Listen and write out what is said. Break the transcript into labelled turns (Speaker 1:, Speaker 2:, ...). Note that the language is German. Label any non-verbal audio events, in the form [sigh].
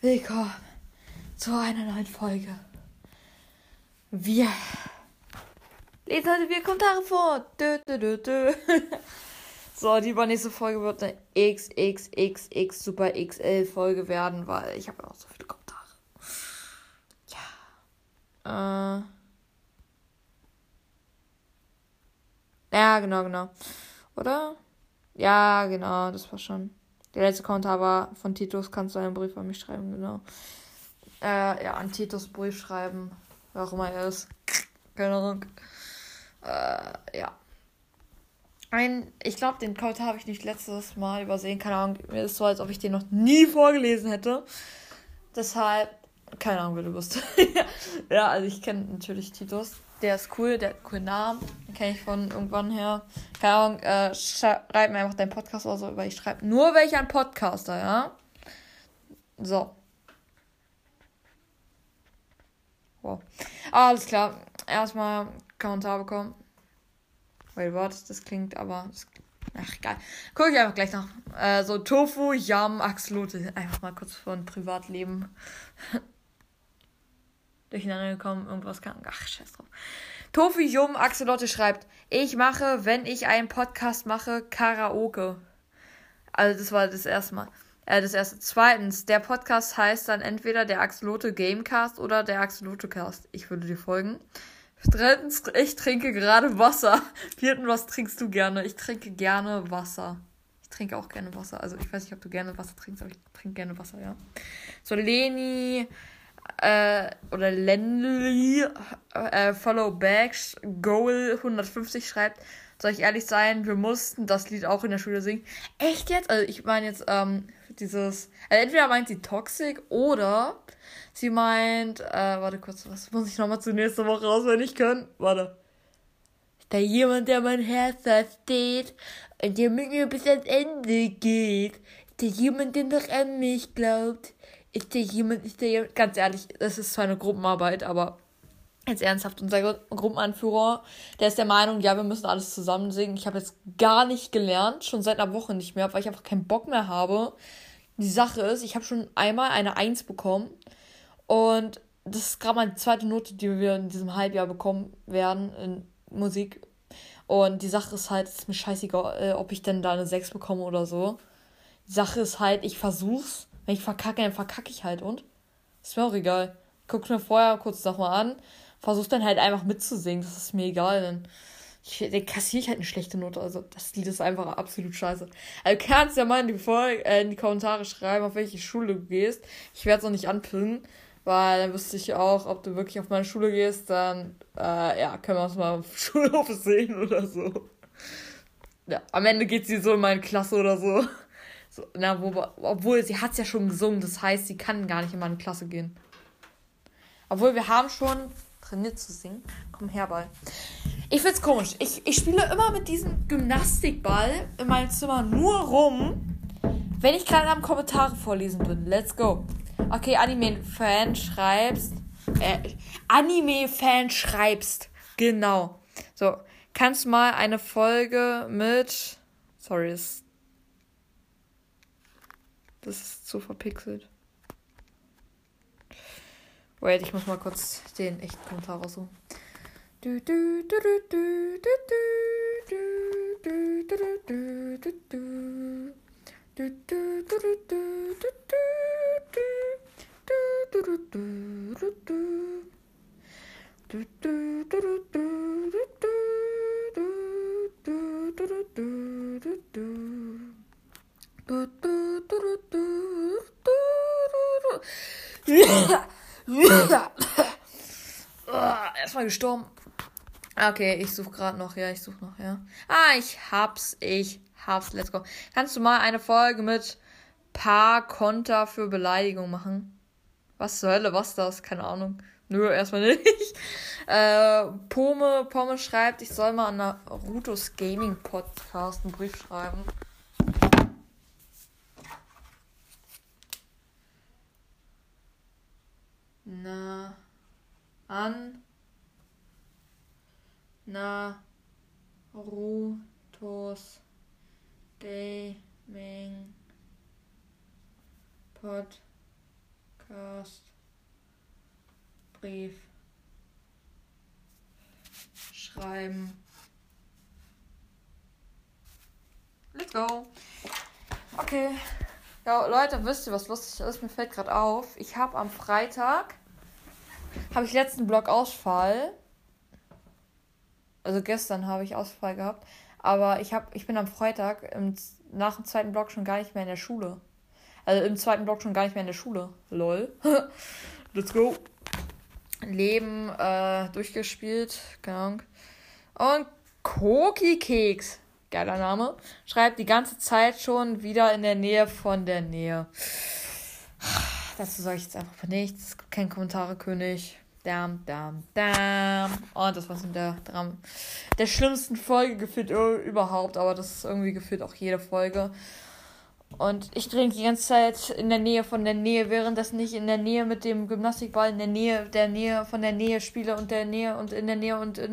Speaker 1: Willkommen zu einer neuen Folge. Wir lesen heute wieder Kommentare vor. Dö, dö, dö. [laughs] So, die übernächste Folge wird eine XXXX Super XL Folge werden, weil ich habe ja noch so viele Kommentare. Ja. Äh. Ja, genau, genau. Oder? Ja, genau, das war schon. Der letzte Kommentar war von Titus, kannst du einen Brief an mich schreiben, genau. Äh, ja, an Titus Brief schreiben, immer er ist. Keine Ahnung. Äh, ja. Ein, ich glaube, den Kommentar habe ich nicht letztes Mal übersehen. Keine Ahnung, mir ist so, als ob ich den noch nie vorgelesen hätte. Deshalb, keine Ahnung, wer du bist. [laughs] ja, also ich kenne natürlich Titus. Der ist cool, der hat einen coolen Namen. Den kenne ich von irgendwann her. Keine Ahnung, äh, schreib mir einfach deinen Podcast oder so, weil ich schreibe nur welche an Podcaster, ja? So. Wow. Alles klar. Erstmal Kommentar bekommen. Wait, what? Das klingt aber. Das, ach, geil. Guck ich einfach gleich nach. Äh, so, Tofu, Yam, Axolotl. Einfach mal kurz von Privatleben [laughs] durcheinander gekommen. Irgendwas kann. Ach, scheiß drauf. Tofu, Yum, Axolotl schreibt: Ich mache, wenn ich einen Podcast mache, Karaoke. Also, das war das erste Mal. Äh, das erste. Zweitens, der Podcast heißt dann entweder der Axolotl Gamecast oder der Axolotl Cast. Ich würde dir folgen. Drittens, ich trinke gerade Wasser. [laughs] Viertens, was trinkst du gerne? Ich trinke gerne Wasser. Ich trinke auch gerne Wasser. Also ich weiß nicht, ob du gerne Wasser trinkst, aber ich trinke gerne Wasser, ja. So, Leni äh, oder Lenly äh, Follow Bags Goal 150 schreibt, soll ich ehrlich sein, wir mussten das Lied auch in der Schule singen. Echt jetzt? Also ich meine jetzt, ähm, dieses. Also entweder meint sie Toxic oder sie meint. Äh, warte kurz, was muss ich nochmal zur nächsten Woche auswendig können? Warte. Ist da jemand, der mein Herz versteht und der mit mir bis ans Ende geht? Da jemand, der noch an mich glaubt? Da jemand, ist da jemand? Ganz ehrlich, das ist zwar eine Gruppenarbeit, aber jetzt ernsthaft, unser Gruppenanführer, der ist der Meinung, ja, wir müssen alles zusammen singen. Ich habe jetzt gar nicht gelernt, schon seit einer Woche nicht mehr, weil ich einfach keinen Bock mehr habe. Die Sache ist, ich habe schon einmal eine Eins bekommen und das ist gerade die zweite Note, die wir in diesem Halbjahr bekommen werden in Musik. Und die Sache ist halt, es ist mir scheißegal, äh, ob ich denn da eine 6 bekomme oder so. Die Sache ist halt, ich versuch's. Wenn ich verkacke, dann verkacke ich halt und. Ist mir auch egal. Guck's mir vorher kurz nochmal an versuch dann halt einfach mitzusingen. Das ist mir egal. Dann, ich, dann kassiere ich halt eine schlechte Note. Also das Lied ist einfach absolut scheiße. Also kannst ja mal in die, Folge, äh, in die Kommentare schreiben, auf welche Schule du gehst. Ich werde es noch nicht anpinnen, weil dann wüsste ich auch, ob du wirklich auf meine Schule gehst. Dann, äh, ja, können wir uns mal auf [laughs] Schulhof sehen oder so. Ja, am Ende geht sie so in meine Klasse oder so. So na, wo, obwohl sie hat es ja schon gesungen, das heißt, sie kann gar nicht in meine Klasse gehen. Obwohl wir haben schon trainiert zu singen. Komm her, Ball. Ich find's komisch. Ich, ich spiele immer mit diesem Gymnastikball in meinem Zimmer nur rum, wenn ich gerade am Kommentare vorlesen bin. Let's go. Okay, Anime-Fan schreibst. Äh, Anime-Fan schreibst. Genau. So, kannst mal eine Folge mit. Sorry, das, das ist zu verpixelt. Wait, ich muss mal kurz den echten Kommentar raussuchen. Erstmal gestorben. Okay, ich suche gerade noch. Ja, ich suche noch, ja. Ah, ich hab's. Ich hab's. Let's go. Kannst du mal eine Folge mit paar Konter für Beleidigung machen? Was zur Hölle, was das? Keine Ahnung. Nö, erstmal nicht. [laughs] Äh, Pome, Pomme schreibt, ich soll mal an der Rutos Gaming Podcast einen Brief schreiben. Na, an Narutos Gaming Podcast Brief schreiben. Let's go. Okay. Ja, Leute, wisst ihr, was lustig ist? Mir fällt gerade auf. Ich habe am Freitag habe ich letzten Blog Ausfall. Also gestern habe ich Ausfall gehabt. Aber ich, hab, ich bin am Freitag im, nach dem zweiten Block schon gar nicht mehr in der Schule. Also im zweiten Block schon gar nicht mehr in der Schule. Lol. [laughs] Let's go. Leben äh, durchgespielt. Ahnung. Und Koki Keks, geiler Name, schreibt die ganze Zeit schon wieder in der Nähe von der Nähe. Dazu sage ich jetzt einfach nichts. Kein Kommentare, König. Dam, dam, dam. Und das war's mit der, der schlimmsten Folge gefühlt überhaupt, aber das ist irgendwie gefühlt auch jede Folge. Und ich drehe die ganze Zeit in der Nähe von der Nähe, während das nicht in der Nähe mit dem Gymnastikball, in der Nähe der Nähe von der Nähe spiele und der Nähe und in der Nähe und in